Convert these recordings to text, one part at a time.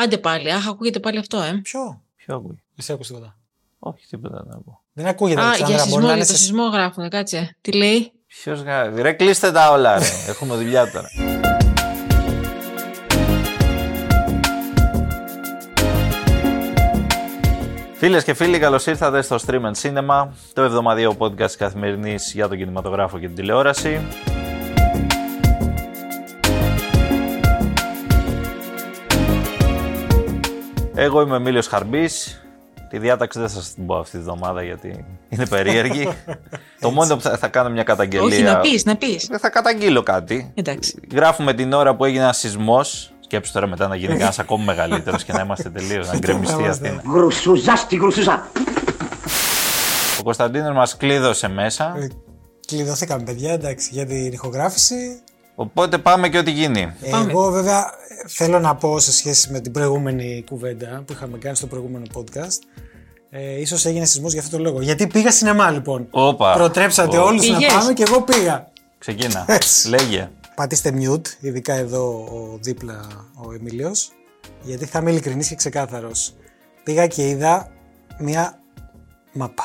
Άντε πάλι, αχ, ακούγεται πάλι αυτό, ε. Ποιο; Ποιο ακούει. Δεν σε τίποτα. Όχι, τίποτα να πω. Δεν ακούγεται, Α, Αλεξάνδρα. για Μπορεί σεισμό, να για είναι το σε... σεισμό γράφουν, κάτσε. Τι λέει; Ποιος γράφει; Ρε, κλείστε τα όλα, ρε. Έχουμε δουλειά τώρα. Φίλες και φίλοι, καλώς ήρθατε στο Stream and Cinema, το εβδομαδιαίο podcast καθημερινής για τον κινηματογράφο και την τηλεόραση. Εγώ είμαι ο Εμίλιος Χαρμπής. Τη διάταξη δεν σας την πω αυτή τη εβδομάδα γιατί είναι περίεργη. το μόνο που θα, θα κάνω μια καταγγελία. Όχι, να πεις, να πεις. Δεν θα καταγγείλω κάτι. Εντάξει. Γράφουμε την ώρα που έγινε ένας σεισμός. Σκέψου τώρα μετά να γίνει κανένας ακόμη μεγαλύτερος και να είμαστε τελείως, να γκρεμιστεί η Αθήνα. Γρουσουζά στη γρουσουζά. Ο Κωνσταντίνος μας κλείδωσε μέσα. Ε, Κλειδωθήκαμε, παιδιά, εντάξει, για την ηχογράφηση. Οπότε πάμε και ό,τι γίνει. Πάμε. Εγώ βέβαια θέλω να πω σε σχέση με την προηγούμενη κουβέντα που είχαμε κάνει στο προηγούμενο podcast. Ε, ίσως έγινε σεισμός για αυτό το λόγο. Γιατί πήγα σινεμά λοιπόν. Όπα. Προτρέψατε Ω. όλους να Πήγες. πάμε και εγώ πήγα. Ξεκίνα. Έτσι. Λέγε. Πατήστε mute, ειδικά εδώ ο δίπλα ο Εμίλιος, γιατί θα είμαι ειλικρινής και ξεκάθαρος. Πήγα και είδα μια μάπα.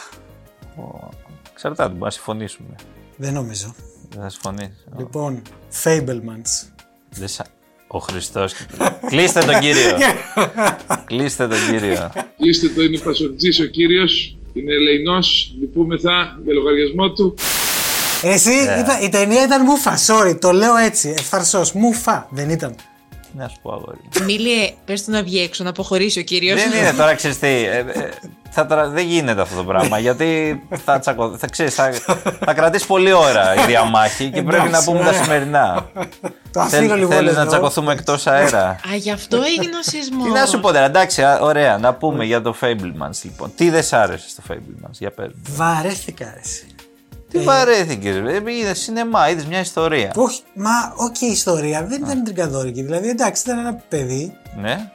Εξαρτάται, μπορεί να συμφωνήσουμε. Δεν νομίζω. Δεν θα συμφωνήσει. Λοιπόν, Fablemans. Δεν σα- Ο Χριστός. Κλείστε τον κύριο. Κλείστε τον κύριο. Κλείστε το, είναι Πασορτζής ο κύριος, είναι ελεηνός, λυπούμεθα για λογαριασμό του. Εσύ, ήταν, η ταινία ήταν μουφα, sorry, το λέω έτσι, ευθαρσός, μουφα, δεν ήταν. Τι να σου πω, αγόρι. Μίλιε, πες του να βγει έξω, να αποχωρήσει ο κύριος. Δεν είναι τώρα, ξέρεις τι, ε, ε, θα, τρα- δεν γίνεται αυτό το πράγμα, γιατί θα, τσακω, θα, ξέρεις, θα, θα κρατήσει πολλή ώρα η διαμάχη και πρέπει να Εντάξει, πούμε τα ωραία. σημερινά. Το αφήνω λοιπόν Θέλεις να εδώ. τσακωθούμε εκτός αέρα. Α, γι' αυτό έγινε ο σεισμός. Τι να σου πω τώρα, εντάξει, α, ωραία, να πούμε για το Fabelmans λοιπόν. Τι δεν σ' άρεσε στο Fabelmans, για πες μου. Βαρέθηκα, ρε συ. Τι βαρέθηκες, ρε, είδες σινεμά, είδες μια ιστορία. Όχι, μα οκ, η ιστορία δεν ήταν τρικαδόρικη. Δηλαδή, εντάξει, ήταν ένα παιδί Ναι,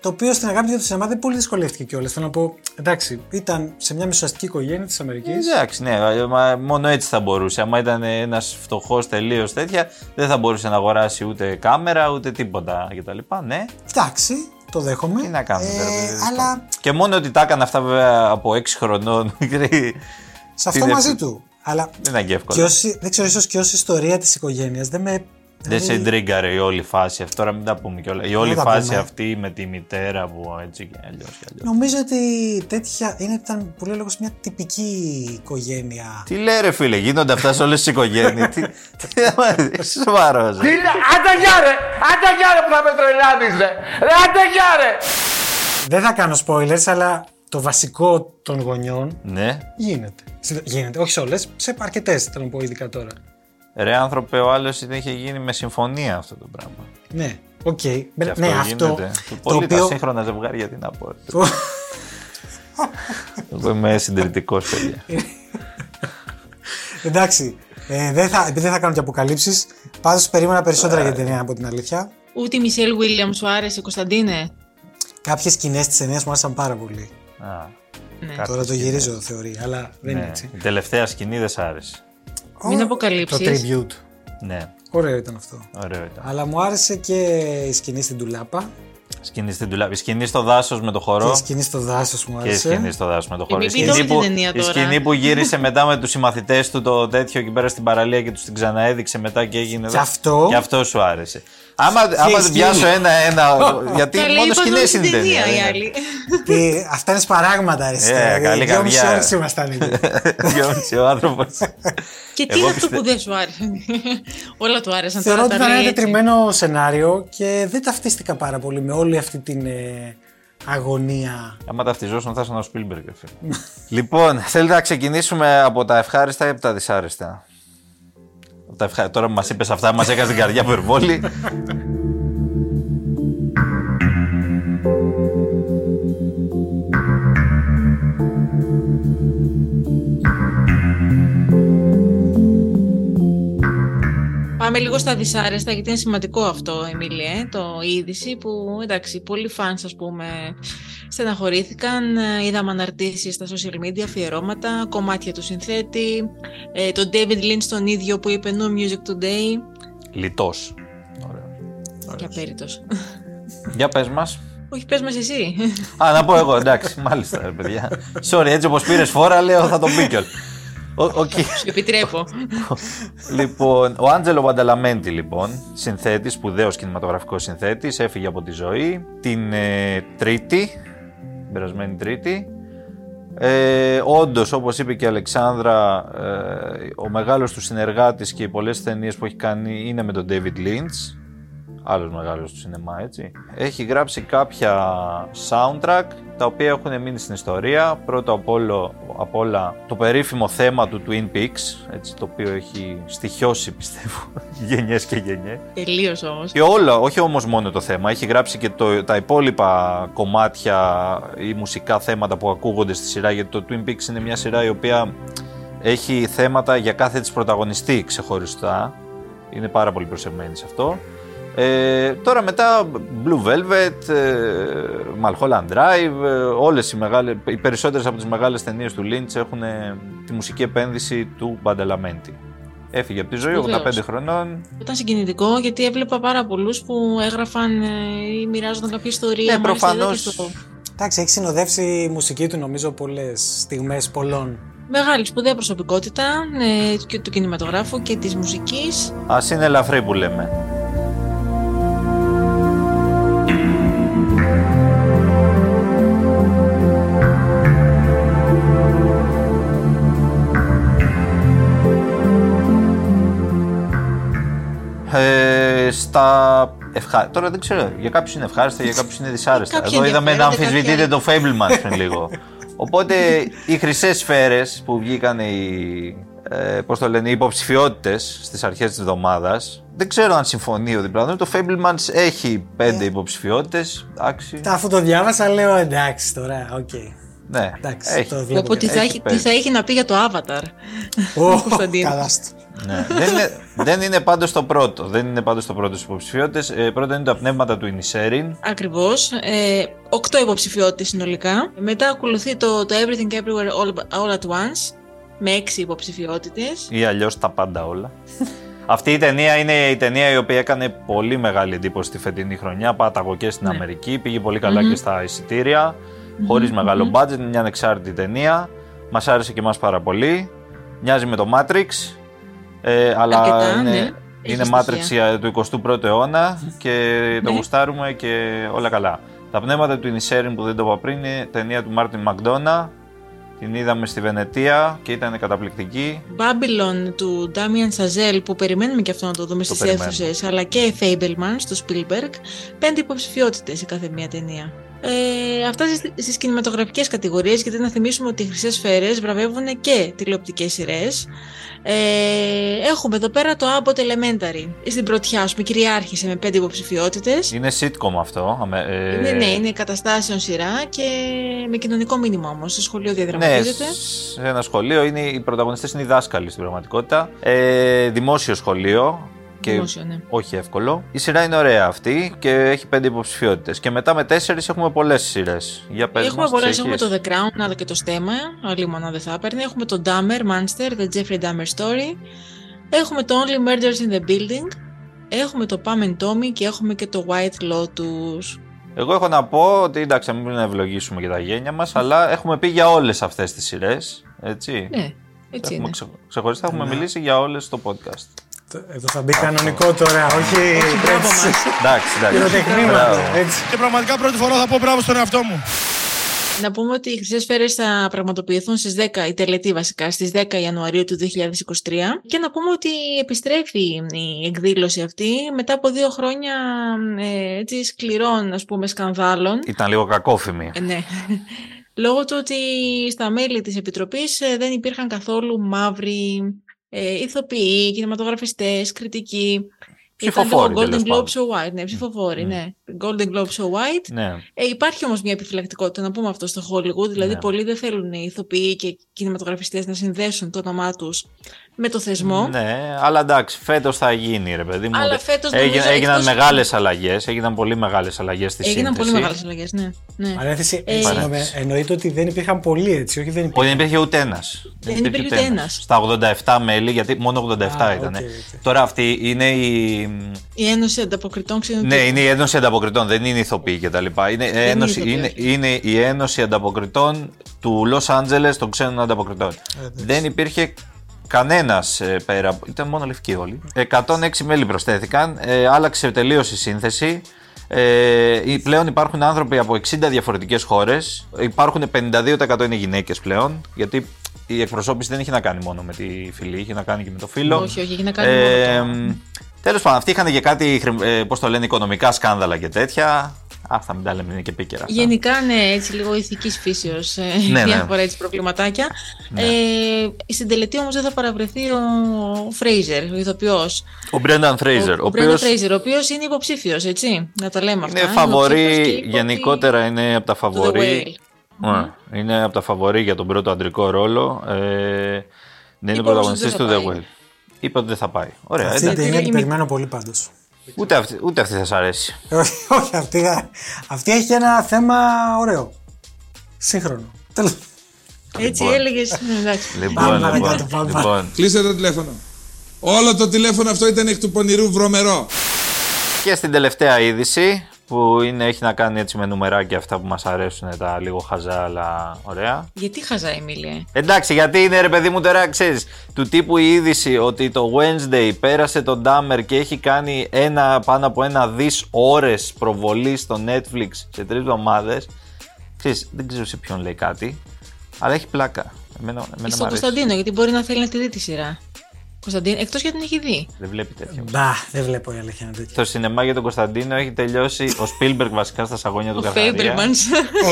το οποίο στην αγάπη για το σινεμά δεν πολύ δυσκολεύτηκε κιόλας. Θέλω να πω, εντάξει, ήταν σε μια μεσοαστική οικογένεια της Αμερικής. εντάξει, ναι, μα μόνο έτσι θα μπορούσε. Άμα ήταν ένας φτωχός τελείως τέτοια, δεν θα μπορούσε να αγοράσει ούτε κάμερα, ούτε τίποτα κτλ. Ναι, Εντάξει, το δέχομαι. τι να κάνουμε τώρα, Ε, παιδί, αλλά Και μόνο ότι τα έκανε αυτά βέβαια από 6 χρονών. σε αυτό είναι μαζί εύκολο. του. Αλλά δεν είναι και και εύκολο. όσοι, δεν ξέρω, ίσως και ω ιστορία της οικογένειας δεν με. Δεν σε δηλαδή, εντρίγκαρε η όλη φάση αυτή. Τώρα μην τα πούμε κιόλας. Η όλη τα φάση πούμε. αυτή με τη μητέρα που έτσι και αλλιώς και αλλιώς. Νομίζω ότι τέτοια είναι, ήταν πολύ λόγος μια τυπική οικογένεια. Τι λέει ρε φίλε, γίνονται αυτά σε όλες τις οικογένειες; τι, τι, είσαι σοβαρός, ρε. Είναι άντε γεια ρε, άντε γεια ρε που θα με τρελάνεις ρε. Ρε άντε γεια ρε. Δεν θα κάνω spoilers, αλλά το βασικό των γονιών Ναι. γίνεται. Συ- Γίνεται, όχι σε όλες, σε αρκετές θέλω να πω ειδικά τώρα. Ρε άνθρωπε, ο άλλος είχε γίνει με συμφωνία αυτό το πράγμα. Ναι, οκ. Και Ναι, αυτό. γίνεται. Το Πολύ τα οποίο. σύγχρονα ζευγάρια, τι να πω. Εγώ είμαι συντηρητικός, παιδιά. Εντάξει, ε, δεν θα, επειδή δεν θα κάνω και αποκαλύψεις, πάντως περίμενα περισσότερα για την ταινία από την αλήθεια. Ούτε η Μισέλ Γουίλιαμς σου άρεσε, Κωνσταντίνε; Κάποιες σκηνές της ταινίας μου άρεσαν πάρα πολύ. Α, Ναι. κάποιες Τώρα το σκηνές. γυρίζω θεωρεί, αλλά δεν είναι Ναι. έτσι. Η τελευταία σκηνή δεν σ' άρεσε. Μην Ω, αποκαλύψεις. Το tribute. Ναι, Ωραίο ήταν αυτό. ωραίο ήταν. Αλλά μου άρεσε και η σκηνή στην τουλάπα. Σκηνή στην τουλάπη. Η σκηνή στο δάσος με το χορό. Και η σκηνή στο δάσος μου Και η άρεσε. σκηνή στο δάσος με το χορό. μην Η πείτε σκηνή, όλη που, την ταινία η τώρα. σκηνή που γύρισε μετά με τους συμμαθητές του το τέτοιο εκεί πέρα στην παραλία και τους την ξαναέδειξε μετά και έγινε. Και αυτό- Και αυτό σου άρεσε. Άμα, άμα ισχύει. την πιάσω ένα-ένα. γιατί Καλά, μόνο είπαν σκηνές όλη την είναι η ταινία. ταινία οι είναι. άλλοι. Τι- Αυτά είναι σπαράγματα, ρε. Ε, καλή Δυόμιση καρδιά. ώρες ήμασταν εκεί. Δυόμιση ο άνθρωπος. Και τι Εγώ είναι αυτό πιστε- που δεν σου άρεσε; Όλα του άρεσαν. Θεωρώ τώρα ότι τα ήταν λέει ένα έτσι. τετριμένο σενάριο και δεν ταυτίστηκα πάρα πολύ με όλη αυτή την ε, αγωνία. Άμα ταυτιζόσουν θα ήσουν ο Σπίλμπεργκ. φίλε. λοιπόν, θέλετε να ξεκινήσουμε από τα ευχάριστα ή από τα δυσάρεστα; Από τα ευχα... Τώρα που μας είπες αυτά, μας έκανες την καρδιά περβόλη. Πάμε λίγο στα δυσάρεστα, γιατί είναι σημαντικό αυτό, Εμίλια, το η είδηση που, εντάξει, πολλοί φανς, ας πούμε, στεναχωρήθηκαν. Ε, Είδαμε αναρτήσεις στα social media, αφιερώματα, κομμάτια του συνθέτη, ε, τον David Lynch τον ίδιο που είπε No Music Today, Λιτός. και απέριτος. Για πες μας. Όχι, πες μας εσύ. Α, να πω εγώ, εντάξει, μάλιστα, ρε παιδιά. Sorry, έτσι όπως πήρες φόρα, λέω θα τον πει κιόλ. Ο- οκ. Σου επιτρέπω. λοιπόν, ο Άντζελο Μπανταλαμέντη, λοιπόν, συνθέτης, σπουδαίος κινηματογραφικός συνθέτης, έφυγε από τη ζωή την ε, Τρίτη, την περασμένη Τρίτη. Ε, Όντως, όπως είπε και η Αλεξάνδρα, ε, ο μεγάλος του συνεργάτης και οι πολλές ταινίες που έχει κάνει είναι με τον David Lynch. Άλλος μεγάλος του σινεμά, έτσι. Έχει γράψει κάποια soundtrack τα οποία έχουν μείνει στην ιστορία. Πρώτο απ' όλο- απ' όλα το περίφημο θέμα του Twin Peaks, έτσι, το οποίο έχει στοιχειώσει πιστεύω γενιές και γενιές. Τελείως όμως. Και όλα, όχι όμως μόνο το θέμα, έχει γράψει και το, τα υπόλοιπα κομμάτια ή μουσικά θέματα που ακούγονται στη σειρά, γιατί το Twin Peaks είναι μια σειρά η οποία έχει θέματα για κάθε της πρωταγωνιστή ξεχωριστά. Είναι πάρα πολύ προσεγμένη σε αυτό. Ε, τώρα μετά Blue Velvet, ε, Mulholland Drive, ε, όλες οι, μεγάλες, οι περισσότερες από τις μεγάλες ταινίες του Lynch έχουν ε, τη μουσική επένδυση του Badalamenti. Έφυγε από τη ζωή, 85 Σπουδαίος. χρονών, Ήταν συγκινητικό γιατί έβλεπα πάρα πολλούς που έγραφαν ε, ή μοιράζονταν κάποια ιστορία. Ναι, Μάλιστα, είδα προφανώς. και στο- Εντάξει, έχει συνοδεύσει η μουσική του νομίζω πολλές στιγμές πολλών. Μεγάλη σπουδαία προσωπικότητα ε, και του κινηματογράφου και της μουσικής. ας είναι ελαφρύ που λέμε. Στα ευχά... Τώρα δεν ξέρω, για κάποιους είναι ευχάριστα, για κάποιους είναι δυσάρεστα. Κάποιοι Εδώ είδαμε να ενδιαφέρονται, αμφισβητείτε το κάποιοι Fableman πριν λίγο. Οπότε οι χρυσές σφαίρες που βγήκαν οι, ε, πώς το λένε, οι υποψηφιότητες στις αρχές της εβδομάδας, δεν ξέρω αν συμφωνεί ο διπλανός. Το Fabelmans έχει πέντε υποψηφιότητες. Εντάξει. Αφού το διάβασα λέω εντάξει τώρα, οκ. Ναι, Εντάξει, έχει. το βλέπω. Οπότε τι και- θα, έχει έχει, τι πέντε. θα έχει να πει για το Avatar. Ω, Κωνσταντίνο; καλά στο. Ναι. δεν, είναι, δεν είναι πάντως το πρώτο. Δεν είναι πάντως το πρώτο στις υποψηφιότητες. Ε, πρώτα είναι τα πνεύματα του Ινισέριν. Ακριβώς. Ε, οκτώ υποψηφιότητες συνολικά. Μετά ακολουθεί το, το Everything Everywhere All, All at Once με έξι υποψηφιότητες. ή αλλιώς τα πάντα όλα. Αυτή η ταινία είναι η ταινία η οποία έκανε πολύ μεγάλη εντύπωση τη φετινή χρονιά. Πάταγω και στην Ναι. Αμερική, πήγε πολύ καλά και στα εισιτήρια. Χωρίς μεγάλο budget, είναι μια ανεξάρτητη ταινία. Μας άρεσε και εμάς πάρα πολύ. Μοιάζει με το Matrix. Ε, αλλά Αρκετά, είναι, ναι. είναι Έχει Matrix στοιχεία. του 21ου αιώνα και το Ναι. γουστάρουμε και όλα καλά. Τα πνεύματα του Ινισέριν που δεν το είπα πριν είναι ταινία του Μάρτιν Μακδόνα. Την είδαμε στη Βενετία και ήταν καταπληκτική. Babylon του Damien Chazelle που περιμένουμε και αυτό να το δούμε στις περιμένουμε. αίθουσες αλλά και Fableman στο Spielberg πέντε υποψηφιότητες η κάθε μία ταινία. Ε, αυτά στις, στις κινηματογραφικές κατηγορίες γιατί να θυμίσουμε ότι οι χρυσές σφαίρες βραβεύουν και τηλεοπτικές σειρές ε, έχουμε εδώ πέρα το Abbott Elementary στην πρωτιά ας πούμε κυριάρχησε με πέντε υποψηφιότητες Είναι sitcom αυτό. αμε- ε, ναι, ναι, είναι καταστάσεων σειρά και με κοινωνικό μήνυμα όμως στο σχολείο Ναι, διαδραματίζεται σε ένα σχολείο είναι, οι πρωταγωνιστές είναι οι δάσκαλοι στην πραγματικότητα. Ε, δημόσιο σχολείο. Και Δημόσιο, ναι. όχι εύκολο. Η σειρά είναι ωραία αυτή και έχει πέντε υποψηφιότητες. Και μετά με τέσσερις έχουμε πολλές σειρές. Για πες Έχουμε μας, πολλές. τις Έχουμε έχεις. το The Crown, αλλά και το στέμα. Άλλη μόνο δεν θα έπαιρνε. Έχουμε το Dahmer, Monster, The Jeffrey Dahmer Story. Έχουμε το Only Murders in the Building. Έχουμε το Pam and Tommy και έχουμε και το White Lotus. Εγώ έχω να πω ότι εντάξει, να μην ευλογήσουμε και τα γένια μας, αλλά έχουμε πει για όλες αυτές τις σειρές. Έτσι. Ναι, έτσι έχουμε είναι. ξε- ξεχωριστά έχουμε Ναι. μιλήσει για όλες στο podcast. Το- Εδώ θα μπει κανονικό τώρα, όχι. Μπράβο έτσι, μας. Εντάξει, εντάξει. Πυροτεχνήματα. Μπράβο. Έτσι. Και πραγματικά πρώτη φορά θα πω μπράβο στον εαυτό μου. Να πούμε ότι οι Χρυσές Σφαίρες θα πραγματοποιηθούν στις 10, η τελετή βασικά, στις 10 Ιανουαρίου του 2023 και να πούμε ότι επιστρέφει η εκδήλωση αυτή μετά από δύο χρόνια ε, έτσι, σκληρών ας πούμε σκανδάλων Ήταν λίγο κακόφημη. Ε, ναι. Λόγω του ότι στα μέλη της Επιτροπής ε, δεν υπήρχαν καθόλου μαύροι ε, ηθοποιοί, κινηματογραφιστές, κριτικοί. Ψηφοφόροι, Ήταν τέλος το Golden Globe πάντων. So White, ναι, ψηφοφόροι, ναι. Golden Globe So White. Ναι. Ε, υπάρχει όμως μια επιφυλακτικότητα, να πούμε αυτό στο Hollywood, δηλαδή Ναι. πολλοί δεν θέλουν οι ηθοποιοί και κινηματογραφιστές να συνδέσουν το όνομά τους με το θεσμό. Ναι, αλλά εντάξει, φέτος θα γίνει, ρε παιδί μου. Αλλά Δε- φέτος Έγινα- νομίζω έγιναν εκτός- μεγάλες αλλαγές, έγιναν πολύ μεγάλες αλλαγές στη Έγιναν σύνθεση. πολύ μεγάλες αλλαγές, ναι. ναι. Παρένθεση, Ε, συγγνώμη, εννοείται ότι δεν υπήρχαν πολλοί έτσι, όχι δεν Όχι, υπήρχαν. δεν υπήρχε ούτε ένας. Δεν υπήρχε ούτε ένας. Στα 87 μέλη, γιατί μόνο 87 Α, ήταν. OK, OK. Τώρα αυτή είναι η. Η Ένωση Ανταποκριτών Ξενοτήτων. Ναι, είναι η Ένωση ανταποκριτών, δεν είναι ηθοποιοί κτλ. Είναι, ένωση, ηθοποιοί, είναι, όχι. είναι η ένωση ανταποκριτών του Λος Άντζελες των ξένων ανταποκριτών. δεν υπήρχε κανένας πέρα. από- Ήταν μόνο λευκοί όλοι. 106 μέλη προσθέθηκαν. Ε, άλλαξε τελείως η σύνθεση. Ε, ή- πλέον υπάρχουν άνθρωποι από 60 διαφορετικές χώρες. Υπάρχουν 52% είναι γυναίκες πλέον. Γιατί η εκπροσώπηση δεν είχε να κάνει μόνο με τη φυλή, είχε να κάνει και με το φίλο. Όχι, όχι, έχει να κάνει μόνο το- Τέλος πάντων, αυτοί είχαν και κάτι, χρη- ε, πώς το λένε, οικονομικά σκάνδαλα και τέτοια. Α, θα μην τα λέμε, είναι και επίκαιρα. αυτά. Γενικά, ναι, έτσι λίγο ηθικής φύσεως ε, Ναι, ναι. διάφορα έτσι προβληματάκια. Ε, στην τελετή όμως δεν θα παραβρεθεί ο Φρέιζερ, ο ηθοποιός. Ο Μπρένταν Φρέιζερ, ο, ο οποίος Φρέιζερ, ο οποίος είναι υποψήφιος, έτσι. Να τα λέμε αυτά. είναι φαβορή, υποψήφιος και είπε γενικότερα είναι από τα ότι- φαβορή. Το The Whale. Ναι, είναι από τα φαβορή για τον πρώτο αντρικό ρόλο. Ε, δεν είναι Είπε πρωταγωνιστής όμως του ότι The δεν θα Whale. Είπε ότι δεν θα πάει. Ωραία, Αυτή την εντάξει. ταινία την Είμαι- περιμένω πολύ πάντως. Ούτε αυτή, ούτε αυτή θα σ' αρέσει. όχι, όχι, αυτή, αυτή έχει ένα θέμα ωραίο. Σύγχρονο. Τέλος. Έτσι Λοιπόν. έλεγες. εντάξει. Λοιπόν, Πάμε λοιπόν, παρακάτω, πάμε. λοιπόν. Κλείστε το τηλέφωνο. Όλο το τηλέφωνο αυτό ήταν εκ του πονηρού βρωμερό. Και στην τελευταία είδηση που είναι, έχει να κάνει έτσι με νουμεράκια αυτά που μας αρέσουν τα λίγο χαζά αλλά ωραία. Γιατί χαζά, Εμίλια; Εντάξει, γιατί είναι ρε παιδί μου τώρα, ξέρεις, του τύπου η είδηση ότι το Wednesday πέρασε τον Dahmer και έχει κάνει ένα, πάνω από ένα δις ώρες προβολή στο Netflix σε τρεις εβδομάδες. Ξέρεις, δεν ξέρω σε ποιον λέει κάτι, αλλά έχει πλάκα. Εμένα, εμένα μ' Στον αρέσει. Κωνσταντίνο, γιατί μπορεί να θέλει να τη δει τη σειρά. Κωνσταντίνο, εκτός γιατί την έχει δει. Δεν βλέπει τέτοιο. Μπα, δεν βλέπω η αλήθεια είναι τέτοια. Το σινεμά για τον Κωνσταντίνο έχει τελειώσει ο Spielberg βασικά στα σαγόνια του Ο Καρχαρία. Φέιμπερμαν.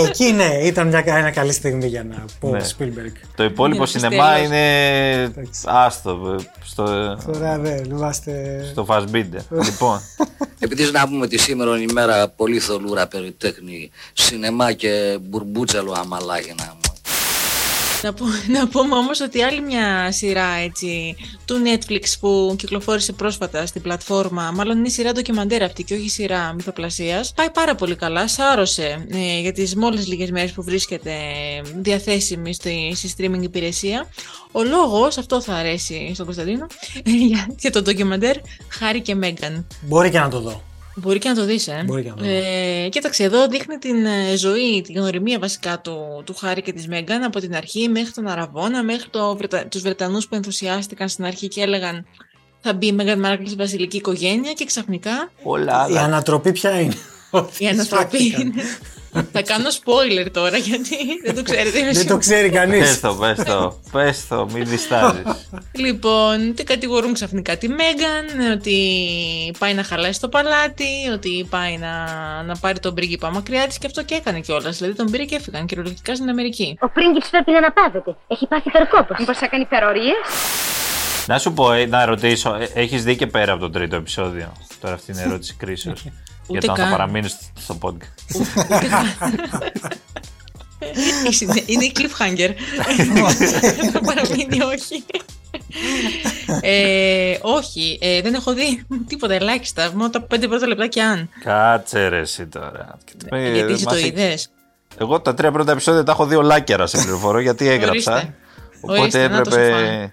Ε, Εκεί ναι, ήταν μια ένα καλή στιγμή για να πω Ναι. Spielberg. Το υπόλοιπο Είναι σινεμά τέλος. είναι άστο στο, Τώρα δεν είμαστε. στο Fassbinder. λοιπόν, Επειδή να πούμε ότι σήμερα είναι η μέρα πολύ θολούρα περί τέχνη, σινεμά και μπουρμπούτσαλο αμαλάγινα μου. Να, πω, να πούμε όμως ότι άλλη μια σειρά έτσι, του Netflix που κυκλοφόρησε πρόσφατα στην πλατφόρμα, μάλλον είναι σειρά ντοκιμαντέρ αυτή και όχι σειρά μυθοπλασίας, πάει πάρα πολύ καλά, σάρωσε ε, για τις μόλις λίγες μέρες που βρίσκεται διαθέσιμη στη, στη streaming υπηρεσία. Ο λόγος, αυτό θα αρέσει στον Κωνσταντίνο, για, για το ντοκιμαντέρ Χάρη και Μέγκαν. Μπορεί και να το δω. Μπορεί και να το δεις, ε. Μπορεί και να το δω. ε κοίταξε, εδώ δείχνει την ε, ζωή, την γνωριμία βασικά του, του Χάρη και της Μέγκαν από την αρχή μέχρι τον Αραβόνα, μέχρι το, Βρετα... τους Βρετανούς που ενθουσιάστηκαν στην αρχή και έλεγαν θα μπει η Μέγκαν Μάρκλ στη βασιλική οικογένεια και ξαφνικά όλα Η άλλα. ανατροπή ποια είναι; Η ανατροπή Σφάχτηκαν. είναι... θα κάνω spoiler τώρα γιατί δεν το ξέρετε. Δεν το ξέρει κανείς. Πες το, πες το, πες το, μην διστάζεις. Λοιπόν, τι κατηγορούν ξαφνικά τη Μέγκαν, ότι πάει να χαλάσει το παλάτι, ότι πάει να, να πάρει τον πρίγκιπα μακριά της και αυτό και έκανε κιόλας. Δηλαδή τον πήρε και έφυγαν κυριολεκτικά στην Αμερική. Ο πρίγκιπς πρέπει να αναπαύεται. Έχει πάθει υπερκόπος. Μήπως θα κάνει υπερορίες. Να σου πω, ε, να ρωτήσω, ε, έχεις δει και πέρα από το τρίτο επεισόδιο; Τώρα αυτή είναι η ερώτηση κρίσεως. Για το αν θα καν. παραμείνεις στο podcast. Ούτε καν. Είναι- Είναι η cliffhanger. Θα παραμείνει, όχι. Ε, όχι, ε, δεν έχω δει τίποτα ελάχιστα. Μόνο τα πέντε πρώτα λεπτά και αν. Κάτσε ρε εσύ τώρα. Ε, Γιατί εσύ μας το έχει- είδες. Εγώ τα τρία πρώτα επεισόδια τα έχω δει ολάκερα σε πληροφορώ γιατί έγραψα. Ορίστε. Οπότε Ορίστε, να το σου έπρεπε.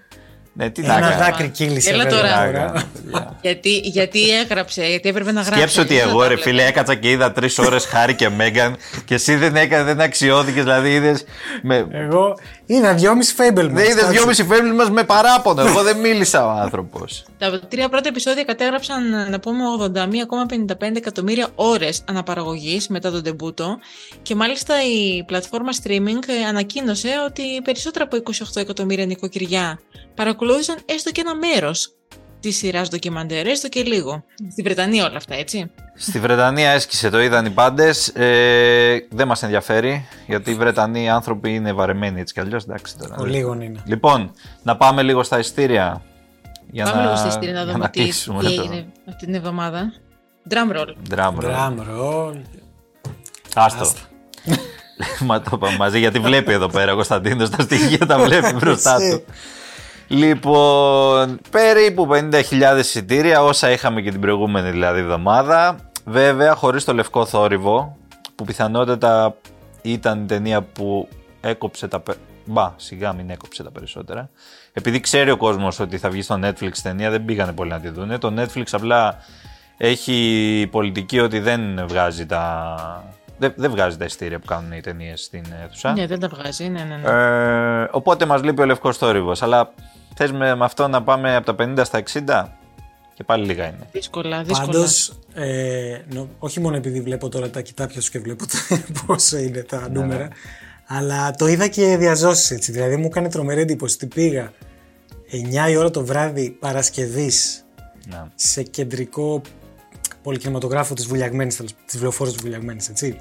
Φάνε. Ναι, τι να Ένα κάνω. δάκρυ κύλησε. Έλα βέβαια, τώρα. Τι να κάνω, παιδιά. Γιατί, γιατί έγραψε, γιατί έπρεπε να γράψει. Σκέψου ότι αλλιώς δεν εγώ τα ρε έβλεπε. φίλε έκατσα και είδα τρεις ώρες Χάρη και Μέγαν και εσύ δεν έκανε, δεν αξιώθηκες, δηλαδή είδες. Με... Εγώ είδα δυόμιση φέμπελ Δεν είδε δυόμιση φεύγει μας με παράπονο. Εγώ δεν μίλησα ο άνθρωπος. Τα τρία πρώτα επεισόδια κατέγραψαν, να πούμε, 81,55 εκατομμύρια ώρες αναπαραγωγής μετά τον τεμπούτο και μάλιστα η πλατφόρμα streaming ε, ανακοίνωσε ότι περισσότερα από 28 εκατομμύρια νοικοκυριά παρακολούθησαν έστω και ένα μέρος της σειράς ντοκιμαντέρ, έστω και λίγο. Στη Βρετανία όλα αυτά, έτσι. Στη Βρετανία έσκησε, το είδαν οι πάντες. Ε, δεν μας ενδιαφέρει γιατί οι Βρετανοί άνθρωποι είναι βαρεμένοι έτσι κι αλλιώς. Εντάξει τώρα. Ο λίγον είναι. Λοιπόν, να πάμε λίγο στα ειστήρια. Για Πάμε να, λίγο στη ειστήρια να για δούμε τι, κλείσουμε τι το έγινε αυτή την εβδομάδα. Drum roll. Drum roll. Drum roll. Άστο. Μα το είπαμε μαζί γιατί βλέπει εδώ πέρα ο Κωνσταντίνος τα στοιχεία τα βλέπει μπροστά του. Λοιπόν, περίπου 50.000 εισιτήρια όσα είχαμε και την προηγούμενη δηλαδή εβδομάδα. Βέβαια, χωρίς το λευκό θόρυβο, που πιθανότατα ήταν η ταινία που έκοψε τα. πε- Μπα, σιγά μην έκοψε τα περισσότερα. Επειδή ξέρει ο κόσμος ότι θα βγει στο Netflix ταινία, δεν πήγανε πολύ να τη δούνε. Το Netflix απλά Έχει πολιτική ότι δεν βγάζει τα. Δεν, δεν βγάζει τα ειστήρια που κάνουν οι ταινίες στην αίθουσα. Ναι, δεν τα βγάζει. Ναι, ναι, ναι. Ε, οπότε μας λείπει ο λευκός θόρυβος. Αλλά θες με, με αυτό να πάμε από τα 50 στα 60. Και πάλι λίγα είναι. Δύσκολα, δύσκολα. Πάντως, ε, νο- όχι μόνο επειδή βλέπω τώρα τα κοιτάπια σου και βλέπω τα- πόσο είναι Ναι, τα νούμερα, αλλά το είδα και διαζώσεις έτσι. Δηλαδή μου έκανε τρομερή εντύπωση ότι πήγα 9 η ώρα το βράδυ Παρασκευής Ναι. σε κεντρικό πολυκινηματογράφο της Βουλιαγμένης, της Βλεοφόρου της Βουλιαγμένης, έτσι.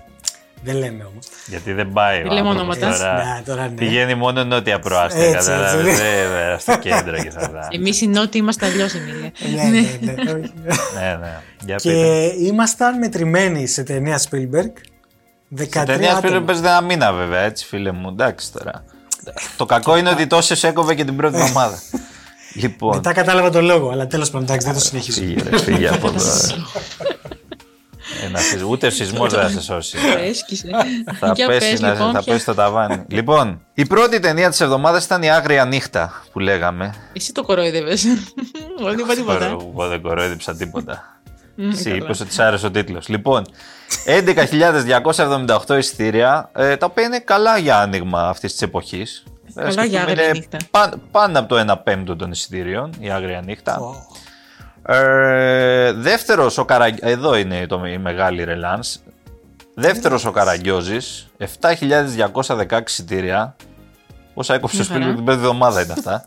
Δεν λέμε όμως. Γιατί δεν πάει. Δεν ο λέμε άνθρωπος ονόματα. Τώρα, Ναι, τώρα ναι. Πηγαίνει μόνο νότια προάστια. Έτσι, Κατάλαβες. έτσι. Δεν στο κέντρο και σε αυτά. Εμείς οι νότιοι είμαστε αλλιώς, Εμίλια. ναι, ναι, ναι. όχι. ναι, ναι. Για και πείτε. ήμασταν μετρημένοι σε ταινία Spielberg. 13 Στην ταινία άτομα. φίλε παίζεται ένα μήνα βέβαια, έτσι φίλε μου. Εντάξει τώρα. Το κακό είναι ότι τόσες έκοβε και την πρώτη εβδομάδα. λοιπόν. Μετά κατάλαβα τον λόγο, αλλά τέλος πάντων εντάξει, δεν το συνεχίζω. Φύγε, ρε, φύγε από εδώ. Ένα σεισ- Ούτε ο σεισμός δεν θα σε σώσει. Έσκησε. θα, Για πέσει, πες, να, λοιπόν, θα ποια- πέσει στο ταβάνι. λοιπόν, η πρώτη ταινία της εβδομάδας ήταν η Άγρια Νύχτα που λέγαμε. Εσύ το κορόιδευε. Εγώ δεν είπα τίποτα. Εγώ δεν κορόιδεψα τίποτα. Μμ, Εσύ καλά. είπες ότι σ' άρεσε ο τίτλος. Λοιπόν, 11.278 εισιτήρια, ε, τα οποία είναι καλά για άνοιγμα αυτής της εποχής. Καλά για Άγρια Νύχτα. πάνω από το 1 πέμπτο των εισιτήριων, η Άγρια Νύχτα. Ε, δεύτερος ο Καρα... Εδώ είναι το, η μεγάλη ρελάνς. Δεύτερος ο Καραγκιόζης, 7.216 εισιτήρια. Όσα έκοψες ο Μια χαρά. Σπίλμπεργκ την πρώτη εβδομάδα είναι αυτά.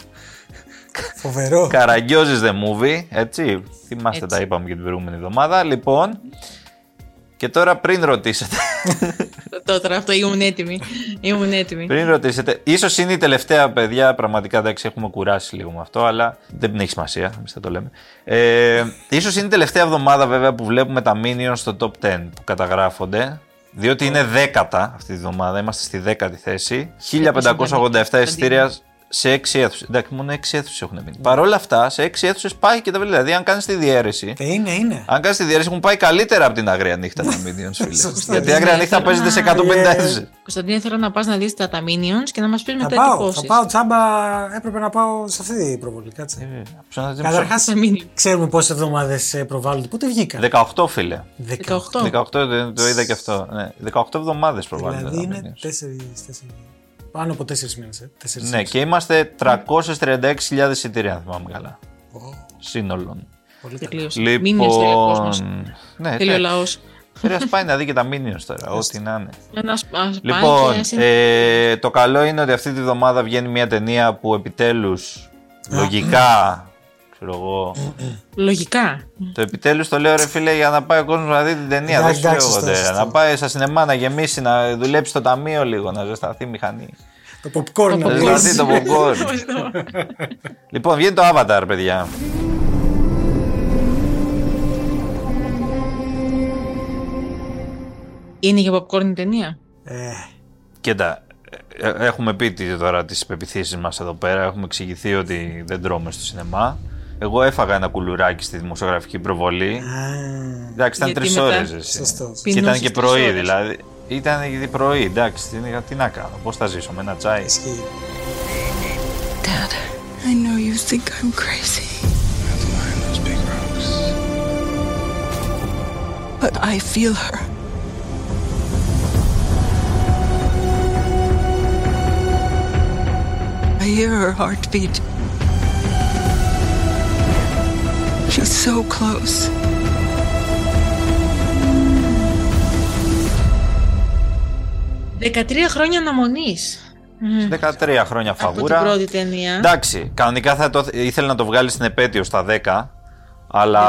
Φοβερό. Καραγκιόζης the movie, έτσι. Θυμάστε Έτσι. τα είπαμε και την προηγούμενη εβδομάδα. Λοιπόν, και τώρα πριν ρωτήσετε, Τώρα αυτό ήμουν έτοιμη. Ήμουν έτοιμη. πριν ρωτήσετε, ίσως είναι η τελευταία παιδιά, πραγματικά εντάξει έχουμε κουράσει λίγο με αυτό, αλλά δεν έχει σημασία, εμείς θα το λέμε. Ε, ίσως είναι η τελευταία εβδομάδα βέβαια που βλέπουμε τα Minions στο top 10 που καταγράφονται. Διότι είναι δέκατα αυτή τη βδομάδα, είμαστε στη δέκατη θέση. 1587 εισιτήρια σε 6 αίθουσες. Εντάξει, μόνο 6 αίθουσες έχουν μείνει. Παρ' όλα αυτά, σε 6 αίθουσες πάει και τα βλέπει. Δηλαδή, αν κάνεις τη διαίρεση, Ε, είναι, είναι. αν κάνεις τη διαίρεση, έχουν πάει καλύτερα από την αγρία νύχτα τα Minions, φίλε. Σωστά. Γιατί η αγρία νύχτα Ναι, παίζεται σε θέλω 150 να- αίθουσες. Κωνσταντίνε, θέλω να πας να δεις τα, τα Minions και να μας πεις Θα μετά πάω, εντυπώσεις. θα πάω τσάμπα. Έπρεπε να πάω σε αυτή την προβολή. Κάτσε. Καταρχά. Καταρχάς, Τα Minions. ξέρουμε πόσες εβδομάδες προβάλλονται. Πότε βγήκαν. 18, φίλε. 18. 18. 18 το, το είδα και αυτό. Ναι, 18 εβδομάδες προβάλλονται. Δηλαδή τα είναι Minions. 4, πάνω από 4 μήνες. Ε. Τέσσερις Ναι, μήνες. και είμαστε 336.000 εισιτήρια, αν θυμάμαι καλά. Σύνολον. Πολύ καλά. Τελείωσε. Minions θέλει ο κόσμος. Λοιπόν. Ναι, Θέλει ο λαός. Πρέπει να πάει να δει και τα Minions τώρα, ό,τι να είναι. Να σπ- ας πάει Λοιπόν, και εσύ- ε, το καλό είναι ότι αυτή τη βδομάδα βγαίνει μια ταινία που επιτέλους λογικά, ξέρω εγώ, Λογικά. το επιτέλους το λέω ρε φίλε για να πάει ο κόσμος να δει την ταινία, δεν Εντάξει, σου λέω εντάξει, εγώ σωστό, τώρα. σωστό. να πάει στα σινεμά να γεμίσει, να δουλέψει στο ταμείο λίγο, να ζεσταθεί η μηχανή. Το popcorn να Να δεις. ζεσταθεί το popcorn. λοιπόν, βγαίνει το Avatar, παιδιά. Είναι για popcorn η ταινία; Ε, Κοίτα, ε, ε, έχουμε πει τι- τώρα τις πεπιθήσεις μας εδώ πέρα, έχουμε εξηγηθεί ότι δεν τρώμε στο σινεμά. Εγώ έφαγα ένα κουλουράκι στη δημοσιογραφική προβολή. α, Εντάξει, ήταν Γιατί τρεις μετά- ώρες. Σωστό. Και ήταν Πεινούσες και τρεις πρωί, ώρες. δηλαδή. Ήταν και πρωί, εντάξει, τι, τι να κάνω, πώς θα ζήσω με ένα τσάι. Ισχύει. Dad, I know you think I'm crazy. But I feel her. I hear her heartbeat. So close. «13 χρόνια αναμονής. 13 χρόνια Από την φαγούρα. πρώτη ταινία. Εντάξει, κανονικά θα το, ήθελε να το βγάλει στην επέτειο στα 10, αλλά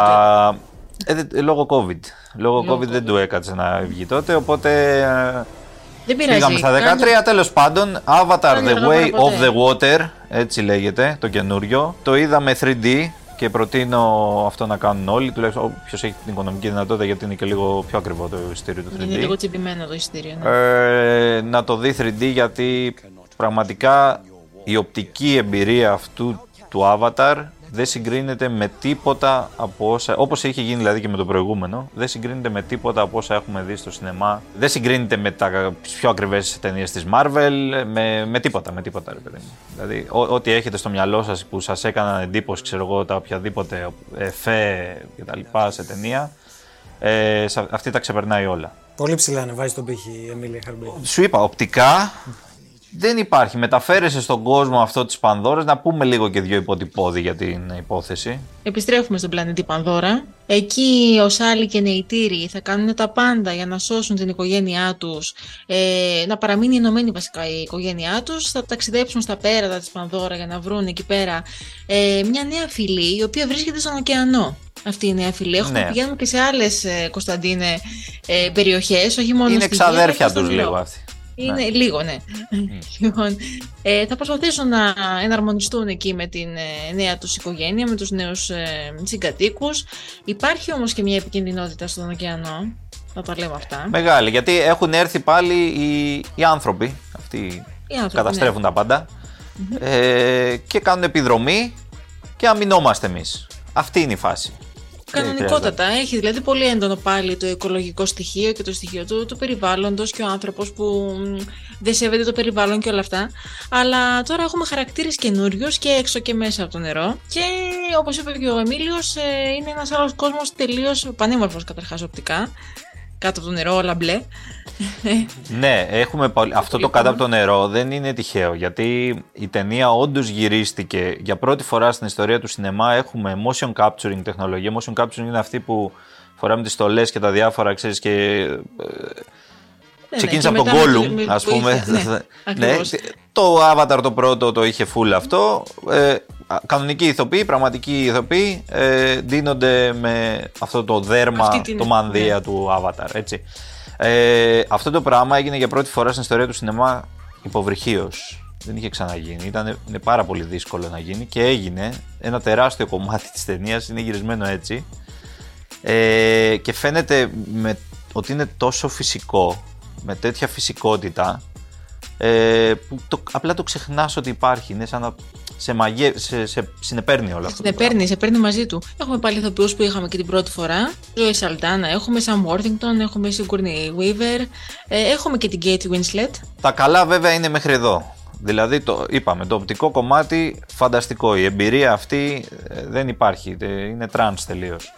ε, δεν- λόγω COVID. Λόγω Λόγω COVID δεν του έκατσε να βγει τότε, οπότε ε, Δεν πειράζει. πήγαμε στα 13. Κάνε- Τέλος πάντων, Avatar Κάνε The αργά Way παραποτέ. of the Water, έτσι λέγεται το καινούριο. Το είδαμε 3D και προτείνω αυτό να κάνουν όλοι, τουλάχιστον όποιος έχει την οικονομική δυνατότητα, γιατί είναι και λίγο πιο ακριβό το εισιτήριο του 3D. Είναι λίγο τσιμπημένο το εισιτήριο. ναι. Ε, να το δει 3D γιατί πραγματικά η οπτική εμπειρία αυτού του Avatar δεν συγκρίνεται με τίποτα από όσα. Όπως είχε γίνει δηλαδή και με το προηγούμενο, δεν συγκρίνεται με τίποτα από όσα έχουμε δει στο σινεμά. Δεν συγκρίνεται με τα πιο ακριβές ταινίες της Marvel, με, με τίποτα, με τίποτα, ρε παιδί μου. Δηλαδή, ό- ό,τι έχετε στο μυαλό σας που σας έκαναν εντύπωση, ξέρω εγώ, τα οποιαδήποτε εφέ κτλ. σε ταινία, ε, σε- αυτή τα ξεπερνάει όλα. Πολύ ψηλά ανεβάζει τον πύχη η Εμίλια Χαρμπέι. Σου είπα, οπτικά δεν υπάρχει. Μεταφέρεσαι στον κόσμο αυτό της Πανδώρας. Να πούμε λίγο και δύο υποτυπώδη για την υπόθεση. Επιστρέφουμε στον πλανήτη Πανδώρα. Εκεί ο Σάλι και οι νεητήροι θα κάνουν τα πάντα για να σώσουν την οικογένειά τους, ε, να παραμείνει ενωμένη βασικά η οικογένειά τους. Θα ταξιδέψουν στα πέρατα της Πανδώρα για να βρουν εκεί πέρα ε, μια νέα φυλή η οποία βρίσκεται στον ωκεανό. Αυτή η νέα φυλή. Έχουμε Ναι. πηγαίνουμε και σε άλλες, ε, Κωνσταντίνε, ε, περιοχές, όχι μόνο Είναι στη Γη, αλλά ξαδέρφια και στον τους Ήλιο. λίγο αυτοί. Είναι λίγο, ναι. Λοιπόν, ε, θα προσπαθήσουν να εναρμονιστούν εκεί με την ε, νέα τους οικογένεια, με τους νέους ε, συγκατοίκους. Υπάρχει όμως και μια επικίνδυνοτητα στον ωκεανό. Θα τα λέμε αυτά. Μεγάλη, γιατί έχουν έρθει πάλι οι, οι άνθρωποι. Αυτοί Οι άνθρωποι, καταστρέφουν ναι. τα πάντα. Ε, και κάνουν επιδρομή και αμυνόμαστε εμείς. Αυτή είναι η φάση. Δεν Κανονικότατα. Έχει δηλαδή πολύ έντονο πάλι το οικολογικό στοιχείο και το στοιχείο του, του περιβάλλοντος και ο άνθρωπος που μ, δεν σέβεται το περιβάλλον και όλα αυτά. Αλλά τώρα έχουμε χαρακτήρες καινούριους και έξω και μέσα από το νερό. Και όπως είπε και ο Εμίλιος, ε, είναι ένας άλλος κόσμος τελείως πανέμορφος καταρχάς οπτικά. Κάτω από το νερό, όλα μπλε. Ναι, έχουμε πολύ... αυτό το Λοιπόν. κάτω από το νερό δεν είναι τυχαίο. Γιατί η ταινία όντως γυρίστηκε για πρώτη φορά στην ιστορία του σινεμά. Έχουμε motion capturing τεχνολογία. Motion capturing είναι αυτή που φοράμε τις στολές και τα διάφορα, ξέρεις και. Ε, Ναι, Ξεκίνησε ναι, από και τον μετά Gollum, με- με- ας που πούμε. είχε- Ναι, ακριβώς. το Avatar το πρώτο το είχε full αυτό. Ε, α, κανονικοί ηθοποιοί, πραγματικοί ηθοποιοί, ε, ντύνονται με αυτό το δέρμα, Αυτή την- το μανδύα ναι. του Avatar, έτσι. Ε, αυτό το πράγμα έγινε για πρώτη φορά στην ιστορία του σινεμά υποβρυχίως. Δεν είχε ξαναγίνει. Ήταν είναι πάρα πολύ δύσκολο να γίνει και έγινε. Ένα τεράστιο κομμάτι της ταινίας είναι γυρισμένο έτσι. Ε, και φαίνεται με, ότι είναι τόσο φυσικό, με τέτοια φυσικότητα, ε, που το, απλά το ξεχνάς ότι υπάρχει. Είναι σαν να σε, μαγε, σε, σε συνεπέρνει όλο αυτό. Σε το πράγμα. παίρνει, σε παίρνει μαζί του. Έχουμε πάλι ηθοποιούς που είχαμε και την πρώτη φορά. Ζωή Σαλτάνα, έχουμε Sam Worthington, έχουμε Sigourney Weaver, ε, έχουμε και την Kate Winslet. Τα καλά βέβαια είναι μέχρι εδώ. Δηλαδή, το, είπαμε, το οπτικό κομμάτι φανταστικό. Η εμπειρία αυτή ε, δεν υπάρχει. ε, Είναι trance τελείως.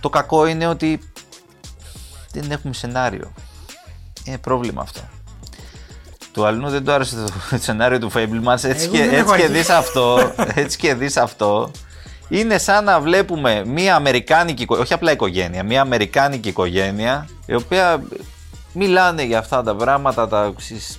Το κακό είναι ότι δεν έχουμε σενάριο. Είναι πρόβλημα αυτό. Του άλλου δεν του άρεσε το σενάριο του Fabelmans. Έτσι Εγώ και, δεν έτσι έχω και αρχίσει. δεις αυτό, έτσι και δεις αυτό, είναι σαν να βλέπουμε μια αμερικάνικη, οικο- όχι απλά οικογένεια, μια αμερικάνικη οικογένεια, η οποία μιλάνε για αυτά τα πράγματα, τα ξέρεις,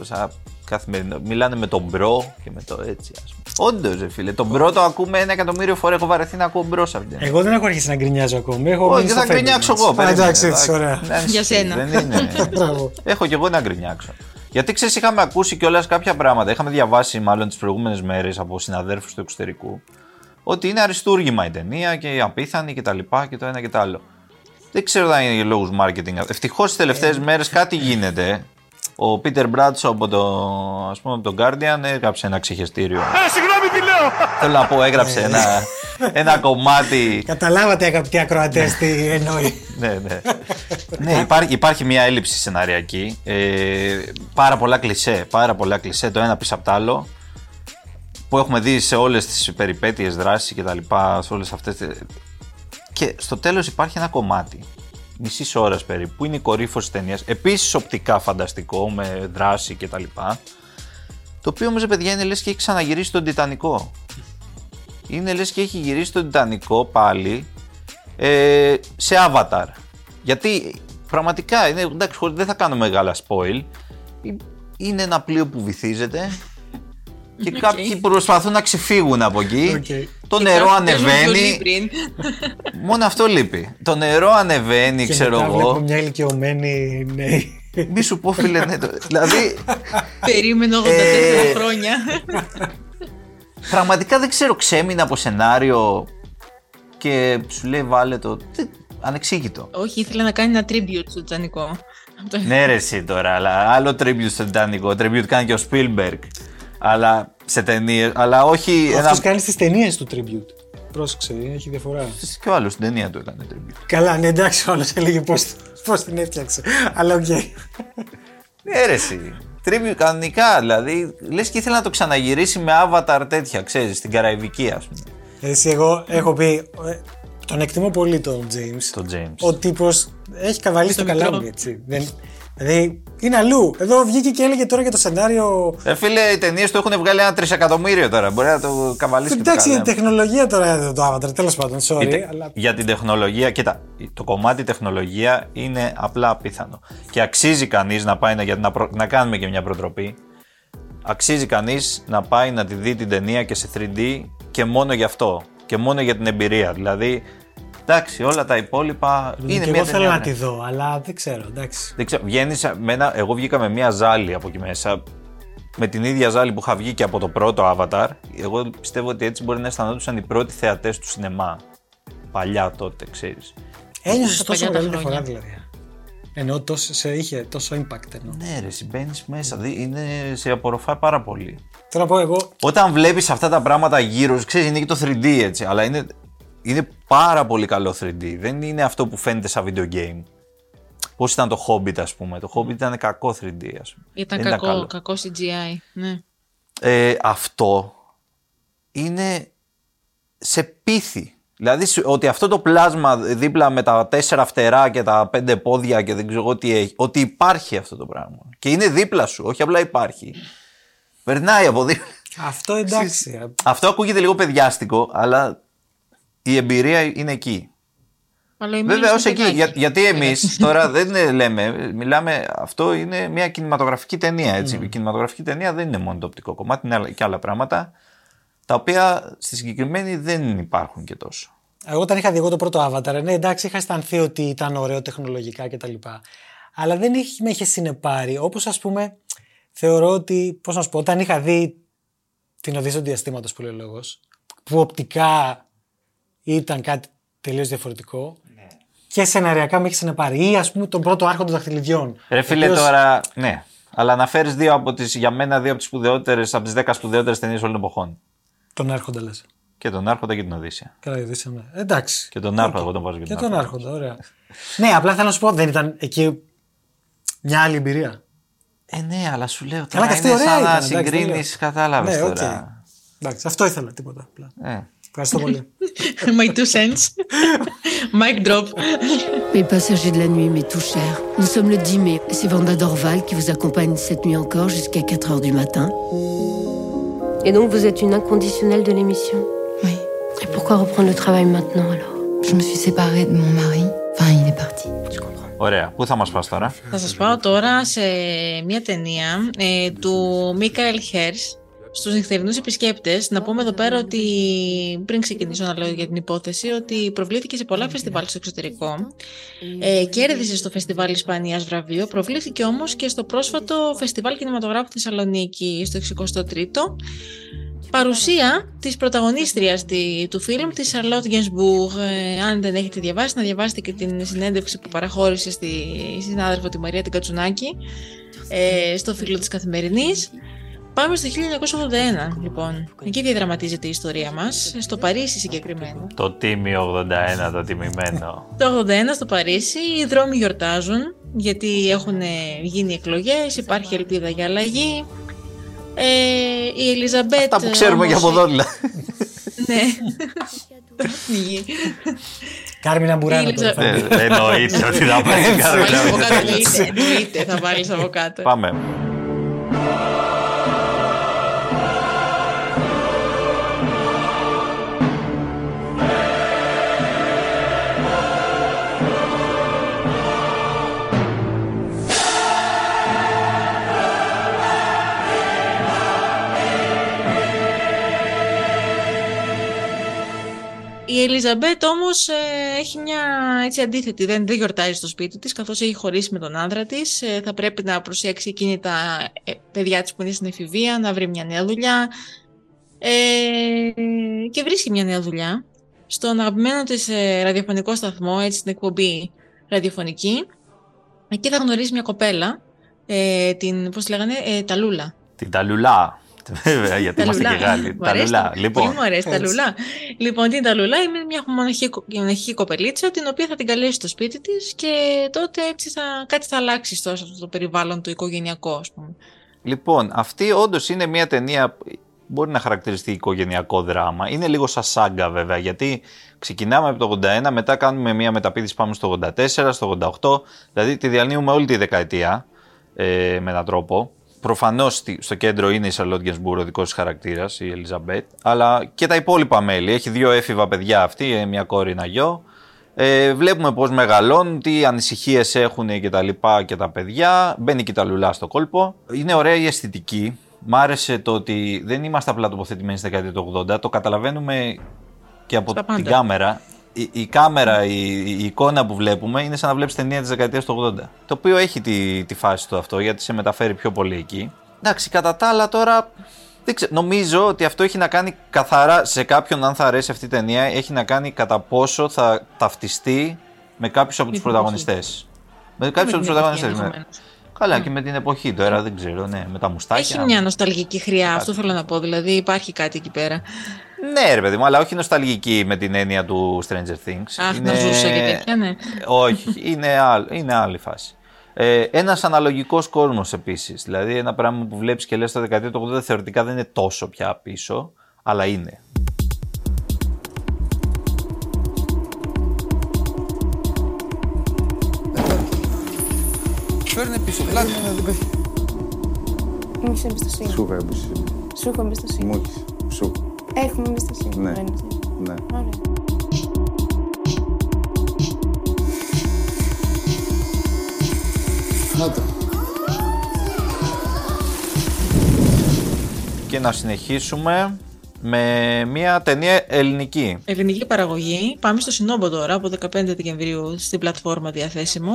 σαν καθημερινό. Μιλάνε με τον bro και με το έτσι, ας πούμε. Όντως, ρε φίλε, τον bro το ακούμε ένα εκατομμύριο φορές. Έχω βαρεθεί να ακούω bro σε αυτήν. την Εγώ δεν έχω αρχίσει να γκρινιάζω ακόμη. Έχω όχι, μείνει θα στο γκρινιάξω Fablemans. εγώ. Α, περίμενε, Εντάξει, έτσι, εντάξει. ωραία. Δεν Για ισχύει, σένα. Δεν είναι. Μπράβο. Έχω κι εγώ να γκρινιάξω. Γιατί ξέρεις, είχαμε ακούσει κιόλας κάποια πράγματα. Είχαμε διαβάσει μάλλον τις προηγούμενες μέρες από συναδέρφους του εξωτερικού ότι είναι αριστούργημα η ταινία και απίθανη και τα λοιπά και το ένα και το άλλο. Δεν ξέρω αν είναι για λόγους marketing. Ευτυχώς τις τελευταίες Ε. μέρες κάτι γίνεται. Ο Πίτερ Μπράτσο από το, ας πούμε, από τον Guardian έγραψε ένα ξεχεστήριο. Ε, συγγνώμη τι λέω. Θέλω να πω, έγραψε ένα, ένα κομμάτι Καταλάβατε αγαπητοί ακροατές τι εννοεί. ναι, ναι. ναι υπάρχει, υπάρχει μια έλλειψη σεναριακή. Ε, πάρα πολλά κλισέ. Πάρα πολλά κλισέ το ένα πίσω από το άλλο. Που έχουμε δει σε όλες τις περιπέτειες δράσης και τα λοιπά. Σε όλες αυτές. τις- Και στο τέλος υπάρχει ένα κομμάτι. Μισής ώρας περίπου. Που είναι η κορύφωση της ταινίας. Επίσης οπτικά φανταστικό με δράση και τα λοιπά. Το οποίο όμως, ρε παιδιά, είναι λες και έχει ξαναγυρίσει τον Τιτανικό. Είναι λες και έχει γυρίσει τον Τιτανικό πάλι ε, σε Avatar. Γιατί πραγματικά, είναι, εντάξει, χωρίς- δεν θα κάνω μεγάλα spoil. Ε, Είναι ένα πλοίο που βυθίζεται και κάποιοι προσπαθούν να ξεφύγουν από εκεί. ΟΚ. Το νερό Κάποιοι παίζουν βιολί ανεβαίνει. πριν. Μόνο αυτό λείπει. Το νερό ανεβαίνει, Και ξέρω μετά βλέπω εγώ. μια ηλικιωμένη νέη. Μη σου πω, φίλε, ναι, το- δηλαδή Περίμενε 84 Ε, χρόνια. πραγματικά δεν ξέρω, ξέμεινα από σενάριο και σου λέει βάλε το. δεν- Ανεξήγητο. Όχι, ήθελα να κάνει ένα tribute στο Τιτανικό. Ναι, ρε, εσύ τώρα, αλλά άλλο tribute στο Τιτανικό. Tribute κάνει και ο Spielberg. Αλλά σε ταινίες, αλλά όχι. Αυτό Ένα... κάνει στις ταινίες του tribute. Πρόσεξε, έχει διαφορά. Και ο άλλος στην ταινία του έκανε tribute. Καλά, ναι, εντάξει, όλο έλεγε πώ πώς την έφτιαξε. Αλλά οκ. Έρεση. Tribute κανονικά, δηλαδή. Λες και ήθελε να το ξαναγυρίσει με avatar τέτοια, ξέρεις, στην Καραϊβική, ας πούμε. Εσύ, εγώ έχω πει. ε, Τον εκτιμώ πολύ τον James. Το James. Ο τύπος έχει καβαλήσει το Στο μικρό. καλάμι, έτσι. Δεν, δηλαδή είναι αλλού. Εδώ βγήκε και έλεγε τώρα για το σενάριο. Ε, φίλε, οι ταινίες του έχουν βγάλει ένα τρισεκατομμύριο τώρα. Μπορεί να το καβαλήσει και το Εντάξει, η καλάμι. τεχνολογία τώρα εδώ το Avatar, τέλος πάντων, sorry. Η τε- αλλά... Για την τεχνολογία, κοίτα, το κομμάτι τεχνολογία είναι απλά απίθανο. Και αξίζει κανείς να πάει να, γιατί να, προ- να κάνουμε και μια προτροπή. Αξίζει κανείς να πάει να τη δει την ταινία και σε 3D και μόνο γι' αυτό. Και μόνο για την εμπειρία. Δηλαδή, εντάξει, όλα τα υπόλοιπα είναι και μια εγώ θέλω ταινία, να ναι. τη δω, αλλά δεν ξέρω, εντάξει. Δεν ξέρω, βγαίνεις με ένα, εγώ βγήκα με μια ζάλη από εκεί μέσα. Με την ίδια ζάλη που είχα βγει και από το πρώτο Avatar. Εγώ πιστεύω ότι έτσι μπορεί να αισθανόντουσαν οι πρώτοι θεατές του σινεμά. Παλιά τότε, ξέρεις. Ένιωσες Στα τόσο παλιά τα μεγάλη διαφορά χρόνια. δηλαδή. Ενώ τόσο, σε είχε τόσο impact εννοώ. Ναι, ρε, μπαίνει μέσα. δι- Είναι, σε απορροφά πάρα πολύ. Θέλω να πω εγώ, Όταν βλέπεις αυτά τα πράγματα γύρω, ξέρεις, είναι και το 3D έτσι. Αλλά είναι, είναι πάρα πολύ καλό 3D. Δεν είναι αυτό που φαίνεται σαν video game. Πώς ήταν το Hobbit, ας πούμε. Το Hobbit ήταν κακό 3D, ας πούμε. Ήταν Δεν κακό, καλό. κακό CGI. Ναι. ε, αυτό είναι σε πίθη. Δηλαδή σου- ότι αυτό το πλάσμα δίπλα με τα τέσσερα φτερά και τα πέντε πόδια και δεν ξέρω εγώ τι έχει, ότι υπάρχει αυτό το πράγμα. Και είναι δίπλα σου, όχι απλά υπάρχει. Περνάει από δίπλα. αυτό εντάξει. Αυτό ακούγεται λίγο παιδιάστικο, αλλά η εμπειρία είναι εκεί. Αλλά η Βέβαια, Μίλης ως είναι εκεί. Για- παιδάκι. γιατί εμείς τώρα δεν είναι, λέμε, μιλάμε, αυτό είναι μια κινηματογραφική ταινία. Έτσι. Η κινηματογραφική ταινία δεν είναι μόνο το οπτικό κομμάτι, είναι άλλα- και άλλα πράγματα, τα οποία στη συγκεκριμένη δεν υπάρχουν και τόσο. Εγώ όταν είχα δει εγώ το πρώτο Avatar, ναι, εντάξει, είχα αισθανθεί ότι ήταν ωραίο τεχνολογικά κτλ. Αλλά δεν είχε, με είχε συνεπάρει. Όπως ας πούμε, θεωρώ ότι. Πώς να σου πω, όταν είχα δει την Οδύσσια του Διαστήματος που λέει ο λόγος, που οπτικά ήταν κάτι τελείως διαφορετικό. Και σεναριακά με είχε συνεπάρει. Ή ας πούμε τον πρώτο άρχοντα δαχτυλιδιών. Ρε φίλε, ο οποίος- τώρα, ναι. Αλλά αναφέρει δύο από τις, για μένα, δύο από τις σπουδαιότερες, από τις δέκα σπουδαιότερες ταινίες όλων των εποχών. Τον άρχοντα λες. Και τον Άρχοντα και την Οδύσσια. Καλά, η Οδύσσια, ναι. Εντάξει. Και τον Άρχοντα, εγώ τον βάζω και Και τον τον Άρχοντα. άρχοντα, ωραία. ναι, απλά θέλω να σου πω, δεν ήταν εκεί μια άλλη εμπειρία. Ε, ναι, αλλά σου λέω Καλά, τώρα και αυτή είναι ωραία σαν ήταν, να εντάξει, δεν συγκρίνεις, λέω. κατάλαβες Ναι, οκ. τώρα. Εντάξει, αυτό ήθελα, τίποτα. Απλά. Ε. Ευχαριστώ πολύ. My two cents. Mic drop. Mes passagers de la nuit, mes tout chers, nous sommes le 10 mai. C'est Vanda Dorval qui vous accompagne cette nuit encore jusqu'à 4 heures du matin. Et donc vous êtes une inconditionnelle de l'émission Oui, Et pourquoi reprendre le travail maintenant alors je me suis séparée de mon mari. Enfin, il est parti. Je comprends. Ωραία, πού θα μα πα τώρα. Θα σας πάω τώρα σε μια ταινία ε, του Μίκαελ Χέρς στους νυχτερινούς επισκέπτες. Να πούμε εδώ πέρα ότι πριν ξεκινήσω να λέω για την υπόθεση ότι προβλήθηκε σε πολλά φεστιβάλ στο εξωτερικό. Ε, κέρδισε στο Φεστιβάλ Ισπανίας βραβείο, προβλήθηκε όμως και στο πρόσφατο Φεστιβάλ Κινηματογράφου Θεσσαλονίκη στο 63ο. Παρουσία της πρωταγωνίστριας τη- του φιλμ, της Charlotte Gainsbourg. Ε, αν δεν έχετε διαβάσει, να διαβάσετε και την συνέντευξη που παραχώρησε στη συνάδελφο τη Μαρία την Κατσουνάκη ε, στο φίλο της Καθημερινής. Πάμε στο 1981, λοιπόν. Εκεί διαδραματίζεται η ιστορία μας, στο Παρίσι συγκεκριμένα. Το τίμιο 81, το τιμημένο. Το 81 στο Παρίσι οι δρόμοι γιορτάζουν γιατί έχουν γίνει εκλογές, υπάρχει ελπίδα για αλλαγή. Ε, η Ελιζαμπέτ. Αυτά που ξέρουμε όμως, για από εδώ, δηλαδή. Ναι. Γη. Κάρμινα Μπουράνα Η τώρα. θα Ελίζα- πει. Ε, Εννοείται ότι θα πάει στην Θα βάλεις από κάτω, Κάρολα. εννοείται, εννοείται, θα βάλεις από κάτω. Πάμε. Η Ελιζαμπέτ όμως ε, έχει μια έτσι αντίθετη, δεν, δεν γιορτάζει στο σπίτι της καθώς έχει χωρίσει με τον άντρα της. Ε, θα πρέπει να προσέξει εκείνη τα ε, παιδιά της που είναι στην εφηβεία, να βρει μια νέα δουλειά. Ε, και βρίσκει μια νέα δουλειά στον αγαπημένο της ε, ραδιοφωνικό σταθμό, έτσι στην εκπομπή ραδιοφωνική. Εκεί θα γνωρίσει μια κοπέλα, ε, την, πώς τη λέγανε, ε, Ταλούλα. Την Ταλουλά. Είμαστε, βέβαια, γιατί Τα είμαστε και λουλά. Γάλλοι. Μου Τα αρέσει λουλά. το- Πολύ Λοιπόν, μου αρέσει τα Έτσι. λουλά; Λοιπόν, τι είναι τα λουλά, είναι μια μοναχική, μοναχική κοπελίτσα, την οποία θα την καλέσει στο σπίτι της και τότε έτσι θα, κάτι θα αλλάξει στο, σε αυτό το περιβάλλον το οικογενειακό, ας πούμε. λοιπόν, αυτή όντως είναι μια ταινία που μπορεί να χαρακτηριστεί οικογενειακό δράμα. Είναι λίγο σαν σάγκα βέβαια, γιατί ξεκινάμε από το 81, μετά κάνουμε μια μεταπίδηση πάμε στο 84, στο 88, δηλαδή τη διαλύουμε όλη τη δεκαετία ε, με έναν τρόπο. Προφανώς στο κέντρο είναι η Σαρλότ Γκενσμπούρ, ο δικός της χαρακτήρας, η Ελιζαμπέτ, αλλά και τα υπόλοιπα μέλη. Έχει δύο έφηβα παιδιά αυτή, ε, μια κόρη, ένα γιο. Ε, βλέπουμε πώς μεγαλώνουν, τι ανησυχίες έχουν και τα λοιπά και τα παιδιά. Μπαίνει και τα λουλά στο κόλπο. Είναι ωραία η αισθητική. Μ' άρεσε το ότι δεν είμαστε απλά τοποθετημένοι στη δεκαετία του 80. Το καταλαβαίνουμε και από Στα την πάντα. κάμερα. Η, η κάμερα, η, η εικόνα που βλέπουμε είναι σαν να βλέπεις ταινία της δεκαετίας του 80. Το οποίο έχει τη, τη φάση του αυτό γιατί σε μεταφέρει πιο πολύ εκεί. Εντάξει, κατά τα άλλα τώρα δεν ξέρω, νομίζω ότι αυτό έχει να κάνει καθαρά σε κάποιον, αν θα αρέσει αυτή η ταινία, έχει να κάνει κατά πόσο θα ταυτιστεί με κάποιους από τους την πρωταγωνιστές. Με κάποιους από τους την εποχή, πρωταγωνιστές. ενδεχομένως. Καλά, και με την εποχή τώρα, δεν ξέρω, ναι, με τα μουστάκια. Έχει μια νοσταλγική χρειά, αυτό θέλω να πω. Δηλαδή υπάρχει κάτι εκεί πέρα. Ναι, ρε παιδί μου, αλλά όχι νοσταλγική με την έννοια του Stranger Things. Αχ, να ζούσα και τέτοια, ναι. Όχι, είναι, άλλ, είναι άλλη φάση. Ε, Ένας αναλογικός κόσμος επίσης. Δηλαδή, ένα πράγμα που βλέπεις και λες το δεκαετία του 80 θεωρητικά δεν είναι τόσο πια πίσω, αλλά είναι. Φέρνε πίσω, πλάτη. Μου έχεις εμπιστοσύνη. Σου έχω εμπιστοσύνη. Σου έχω εμπιστοσύνη. Μου έχεις. Σου. Έχουμε εμπιστοσύνη. Ναι. Ωραία. Ναι. Ωραία. Άντε. Και να συνεχίσουμε με μια ταινία ελληνική. Ελληνική παραγωγή. Πάμε στο Συνόμπο τώρα, από 15 Δεκεμβρίου στην πλατφόρμα διαθέσιμο.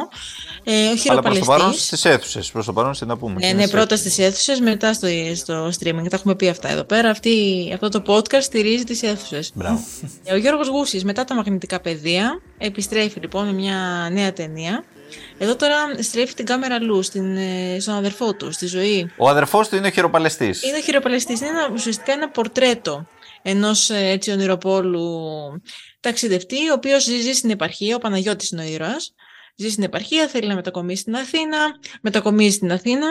Ε, ο Αλλά προς το παρόν χειροπαλαιστής. στις αίθουσες. Προς το παρόν, να πούμε. Ναι, και ναι, είναι σε πρώτα στις αίθουσες, μετά στο, στο streaming. Τα έχουμε πει αυτά εδώ πέρα. Αυτή, αυτό το podcast στηρίζει τις αίθουσες. Μπράβο. Ε, Ο Γιώργος Γούσης, μετά τα μαγνητικά πεδία, επιστρέφει λοιπόν με μια νέα ταινία. Εδώ τώρα στρέφει την κάμερα αλλού, στην, ε, στον αδερφό του, στη ζωή. Ο αδερφός του είναι ο χειροπαλαιστής. Είναι ο χειροπαλαιστής, είναι ένα, ουσιαστικά ένα πορτρέτο ενός ε, έτσι ονειροπόλου ταξιδευτή, ο οποίος ζει στην επαρχία, ο Παναγιώτης είναι ο ήρωας. Ζει στην επαρχία, θέλει να μετακομίσει στην Αθήνα, μετακομίζει στην Αθήνα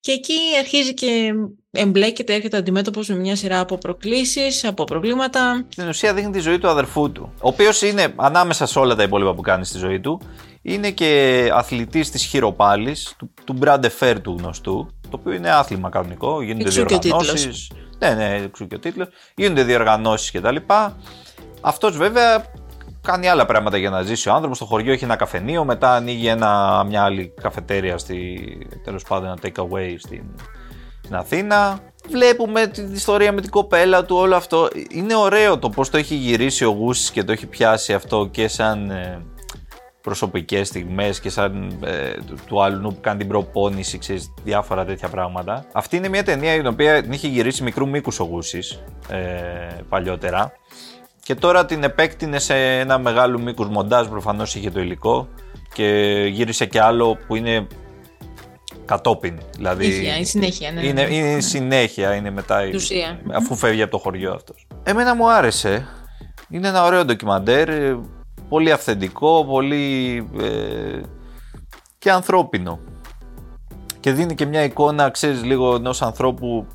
και εκεί αρχίζει και εμπλέκεται, έρχεται αντιμέτωπος με μια σειρά από προκλήσεις, από προβλήματα. Στην ουσία δείχνει τη ζωή του αδερφού του. Ο οποίος είναι ανάμεσα σε όλα τα υπόλοιπα που κάνει στη ζωή του. Είναι και αθλητής της χειροπάλης, του, του Brand Fair του γνωστού. Το οποίο είναι άθλημα κανονικό. Γίνονται Εξού και ο διοργανώσεις. Ναι, ναι, εξού και ο τίτλος. Γίνονται διοργανώσεις κτλ. Αυτός βέβαια κάνει άλλα πράγματα για να ζήσει ο άνθρωπος. Στο χωριό έχει ένα καφενείο, μετά ανοίγει ένα, μια άλλη καφετέρια, στη, τέλος πάντων ένα take away στην, στην Αθήνα. Βλέπουμε την ιστορία με την κοπέλα του, όλο αυτό. Είναι ωραίο το πώς το έχει γυρίσει ο Γούσης και το έχει πιάσει αυτό και σαν ε, προσωπικές στιγμές και σαν ε, του, του άλλου που κάνει την προπόνηση, ξέρεις, διάφορα τέτοια πράγματα. Αυτή είναι μια ταινία την οποία την είχε γυρίσει μικρού μήκους ο Γούσης ε, παλιότερα. Και τώρα την επέκτηνε σε ένα μεγάλο μήκος μοντάζ, προφανώς είχε το υλικό και γύρισε και άλλο που είναι κατόπιν. Δηλαδή, Είχε, η συνέχεια, ναι, ναι, είναι, ναι. είναι η συνέχεια, είναι μετά, η- Η ουσία. αφού φεύγει από το χωριό αυτός. Εμένα μου άρεσε. Είναι ένα ωραίο ντοκιμαντέρ, ε, πολύ αυθεντικό, πολύ ε, και ανθρώπινο. Και δίνει και μια εικόνα, ξέρεις, λίγο ενός ανθρώπου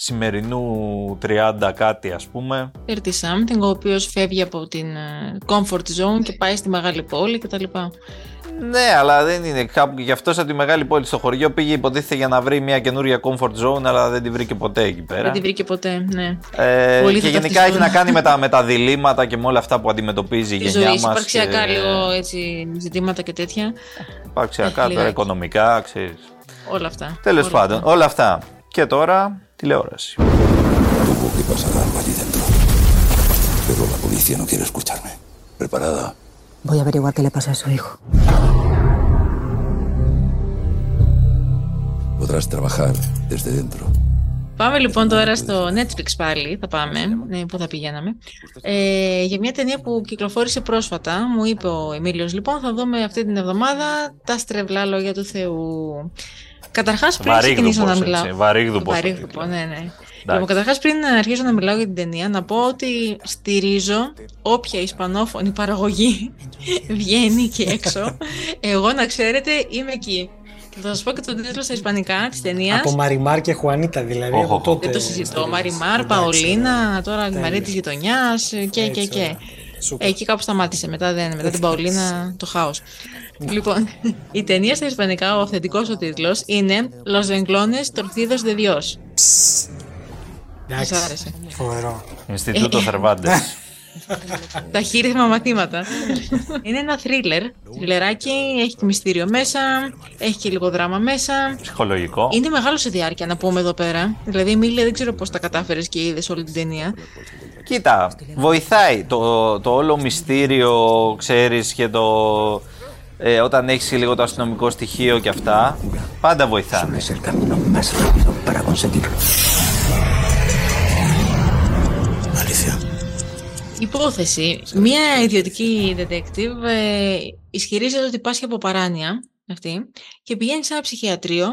σημερινού 30 κάτι ας πούμε. 30 something, ο οποίος φεύγει από την ε, comfort zone και πάει στη μεγάλη πόλη κτλ. Ναι, αλλά δεν είναι κάπου. Γι' αυτό από τη μεγάλη πόλη στο χωριό πήγε υποτίθεται για να βρει μια καινούρια comfort zone, αλλά δεν τη βρήκε ποτέ εκεί πέρα. Δεν τη βρήκε ποτέ, ναι. Ε, Πολύ και θα γενικά ταυτιστούν. έχει να κάνει με τα, με τα διλήμματα και με όλα αυτά που αντιμετωπίζει η Της γενιά ζωής, μας. υπαρξιακά λίγο έτσι, ζητήματα και τέτοια. Υπαρξιακά, Έχει τώρα λιγάκι. οικονομικά, ξέρεις. Όλα αυτά. Τέλος Όλα πάντων, αυτά. όλα αυτά. Και τώρα τηλεόραση. Tuvo que pasar algo allí dentro. Pero la policía no quiere escucharme. ¿Preparada? Voy a averiguar qué le pasa a su hijo. Podrás trabajar desde dentro. Πάμε λοιπόν τώρα στο Netflix πάλι, θα πάμε, ναι, που θα πηγαίναμε. Ε, για μια ταινία που κυκλοφόρησε πρόσφατα, μου είπε ο Εμίλιος, λοιπόν, θα δούμε αυτή την εβδομάδα τα στρεβλά λόγια του Θεού. Καταρχάς πριν Βαρύγδουπος, ξεκινήσω να έτσι, μιλάω. βαρύγδουπος το Βαρύγδουπο, ναι, ναι. Λοιπόν, καταρχάς πριν αρχίσω να μιλάω για την ταινία, να πω ότι στηρίζω όποια ισπανόφωνη παραγωγή βγαίνει και έξω. Εγώ να ξέρετε είμαι εκεί. Και θα σας πω και τον τίτλο στα ισπανικά της ταινίας. Από Μαριμάρ και Χουανίτα δηλαδή. Οχ, από οχ, τότε. Δεν το συζητώ. Μαριμάρ, Εντάξει, Παολίνα, τώρα η Τέλεια. Μαρία της γειτονιάς και, και, Έτσι, και. ωραία. Σούπερ. Εκεί κάπου σταμάτησε. Μετά, δεν, μετά την Παολίνα το χάος. Λοιπόν, η ταινία στα Ισπανικά, ο αυθεντικός ο τίτλος είναι Los Renglones Torcidos de Dios. Εντάξει, Σας άρεσε. Φοβερό. Ινστιτούτο Θερβάντες. Τα χείριθμα μαθήματα. είναι ένα θρίλερ. Θριλεράκι, έχει και μυστήριο μέσα, έχει και λίγο δράμα μέσα. Ψυχολογικό. Είναι μεγάλο σε διάρκεια να πούμε εδώ πέρα. Δηλαδή, Μίλια, δεν ξέρω πώς τα κατάφερες και είδες όλη την ταινία. Κοίτα, βοηθάει το, το όλο μυστήριο, ξέρεις, και το... Ε, όταν έχεις λίγο το αστυνομικό στοιχείο και αυτά, πάντα βοηθάνε. Es el camino más rápido para conseguirlo. Alicia, Υπόθεση. Μία ιδιωτική detective ε, ισχυρίζεται ότι πάσχει από παράνοια αυτή και πηγαίνει σε ένα ψυχιατρίο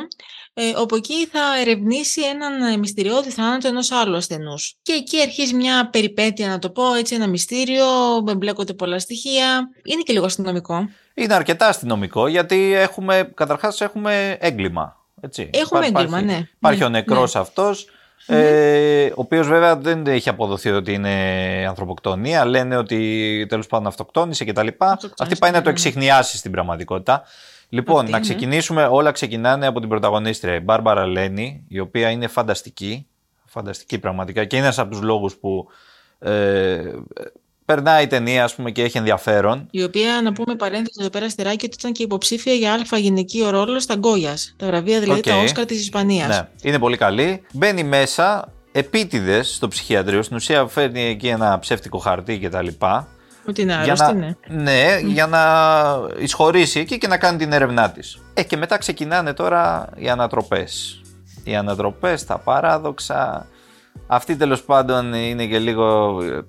ε, όπου εκεί θα ερευνήσει έναν ε, μυστηριώδη θάνατο ενός άλλου ασθενούς. Και εκεί αρχίζει μια περιπέτεια, να το πω έτσι, ένα μυστήριο, εμπλέκονται πολλά στοιχεία. Είναι και λίγο αστυνομικό. Είναι αρκετά αστυνομικό γιατί έχουμε, καταρχάς έχουμε έγκλημα. Έτσι. Έχουμε Υπά- έγκλημα, ναι. Υπάρχει Ναι, ο νεκρός αυτός, ε, ο οποίος βέβαια δεν έχει αποδοθεί ότι είναι ανθρωποκτονία. Λένε ότι τέλος πάντων αυτοκτόνησε κτλ. Αυτή πάει να το ναι. εξιχνιάσει στην πραγματικότητα. Λοιπόν, Αυτή, να ναι. ξεκινήσουμε, όλα ξεκινάνε από την πρωταγωνίστρια, η Μπάρμπαρα Λένι, η οποία είναι φανταστική, φανταστική πραγματικά και είναι ένας από τους λόγους που ε, περνάει η ταινία ας πούμε, και έχει ενδιαφέρον. Η οποία, να πούμε παρένθεση εδώ πέρα στεράκι, ότι ήταν και υποψήφια για Α' γυναικείο ρόλο στα Γκόγια. Τα βραβεία δηλαδή Οκ. τα Όσκαρ της Ισπανίας. Ναι, είναι πολύ καλή. Μπαίνει μέσα επίτηδες στο ψυχιατρίο. Στην ουσία φέρνει εκεί ένα ψεύτικο χαρτί κτλ. Ότι είναι Για άρρωστη, να, ναι. ναι, για να εισχωρήσει εκεί και να κάνει την έρευνά της. Ε, και μετά ξεκινάνε τώρα οι ανατροπές. Οι ανατροπές, τα παράδοξα. Αυτοί τέλος πάντων είναι και λίγο. ε,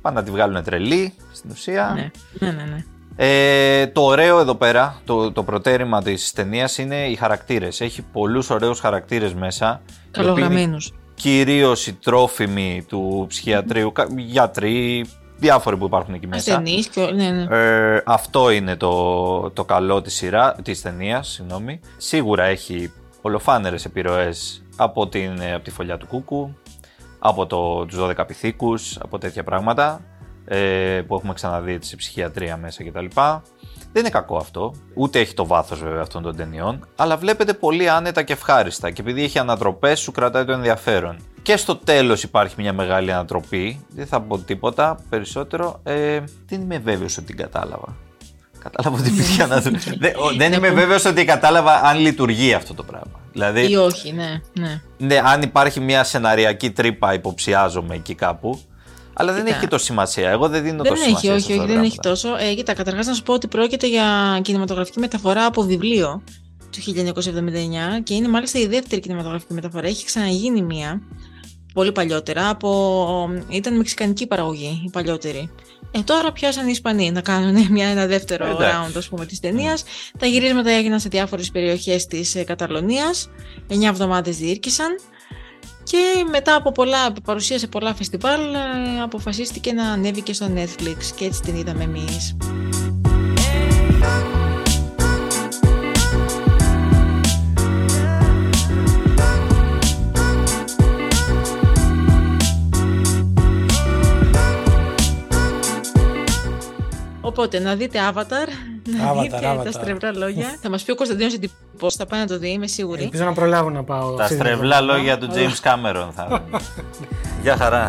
πάνε να τη βγάλουν τρελή στην ουσία. Ναι, ναι, ναι. ναι. Ε, το ωραίο εδώ πέρα, το, το προτέρημα της ταινίας είναι οι χαρακτήρες. Έχει πολλούς ωραίους χαρακτήρες μέσα. οι οποίοι είναι Καλογραμμένους. Κυρίως οι τρόφιμοι του ψυχιατρίου, κα- γιατροί, διάφοροι που υπάρχουν εκεί μέσα. Ασθενείς και. ο- Ναι, ναι. Ε, αυτό είναι το, το καλό της, σειρά, της ταινίας, συγγνώμη. Σίγουρα έχει ολοφάνερες επιρροές από, την, ε, από τη φωλιά του Κούκου, από το, τους 12 πυθίκους, από τέτοια πράγματα ε, που έχουμε ξαναδεί σε ψυχιατρία μέσα κτλ. Δεν είναι κακό αυτό, ούτε έχει το βάθος βέβαια αυτών των ταινιών, αλλά βλέπετε πολύ άνετα και ευχάριστα και επειδή έχει ανατροπές σου κρατάει το ενδιαφέρον. Και στο τέλος υπάρχει μια μεγάλη ανατροπή, δεν θα πω τίποτα περισσότερο, ε, δεν είμαι βέβαιος ότι την κατάλαβα. Κατάλαβα ότι υπήρχε ανατροπή. δεν, ο- δεν είμαι βέβαιος ότι κατάλαβα αν λειτουργεί αυτό το πράγμα. Δηλαδή, Ή όχι, ναι. ναι. ναι, αν υπάρχει μια σεναριακή τρύπα, υποψιάζομαι εκεί κάπου. Αλλά δεν Κοίτα. έχει τόσο σημασία. Εγώ δεν δίνω Δεν τόσο έχει, σημασία. όχι, σε αυτά όχι, τα δεν έχει πράγματα. τόσο. Ε, κοίτα, καταρχάς να σου πω ότι πρόκειται για κινηματογραφική μεταφορά από βιβλίο του 1979 και είναι μάλιστα η δεύτερη κινηματογραφική μεταφορά. Έχει ξαναγίνει μία πολύ παλιότερα από. ήταν μεξικανική παραγωγή η παλιότερη. Ε, τώρα πιάσαν οι Ισπανοί να κάνουν μια, ένα δεύτερο Εντάξει. round ας πούμε, της ταινίας. Τα γυρίσματα έγιναν σε διάφορες περιοχές της ε, Καταλωνίας. 9 εβδομάδες διήρκησαν. Και μετά από πολλά, παρουσία σε πολλά φεστιβάλ ε, αποφασίστηκε να ανέβει και στο Netflix και έτσι την είδαμε εμείς. Οπότε να δείτε Avatar, να Avatar, δείτε Avatar. τα στρεβλά λόγια. θα μας πει ο Κωνσταντίνος εντυπώσεις, θα πάει να το δει, είμαι σίγουρη. Ελπίζω να προλάβω να πάω. Τα αυτή την στρεβλά εβδομάδα. λόγια του James Cameron θα είναι. Γεια χαρά.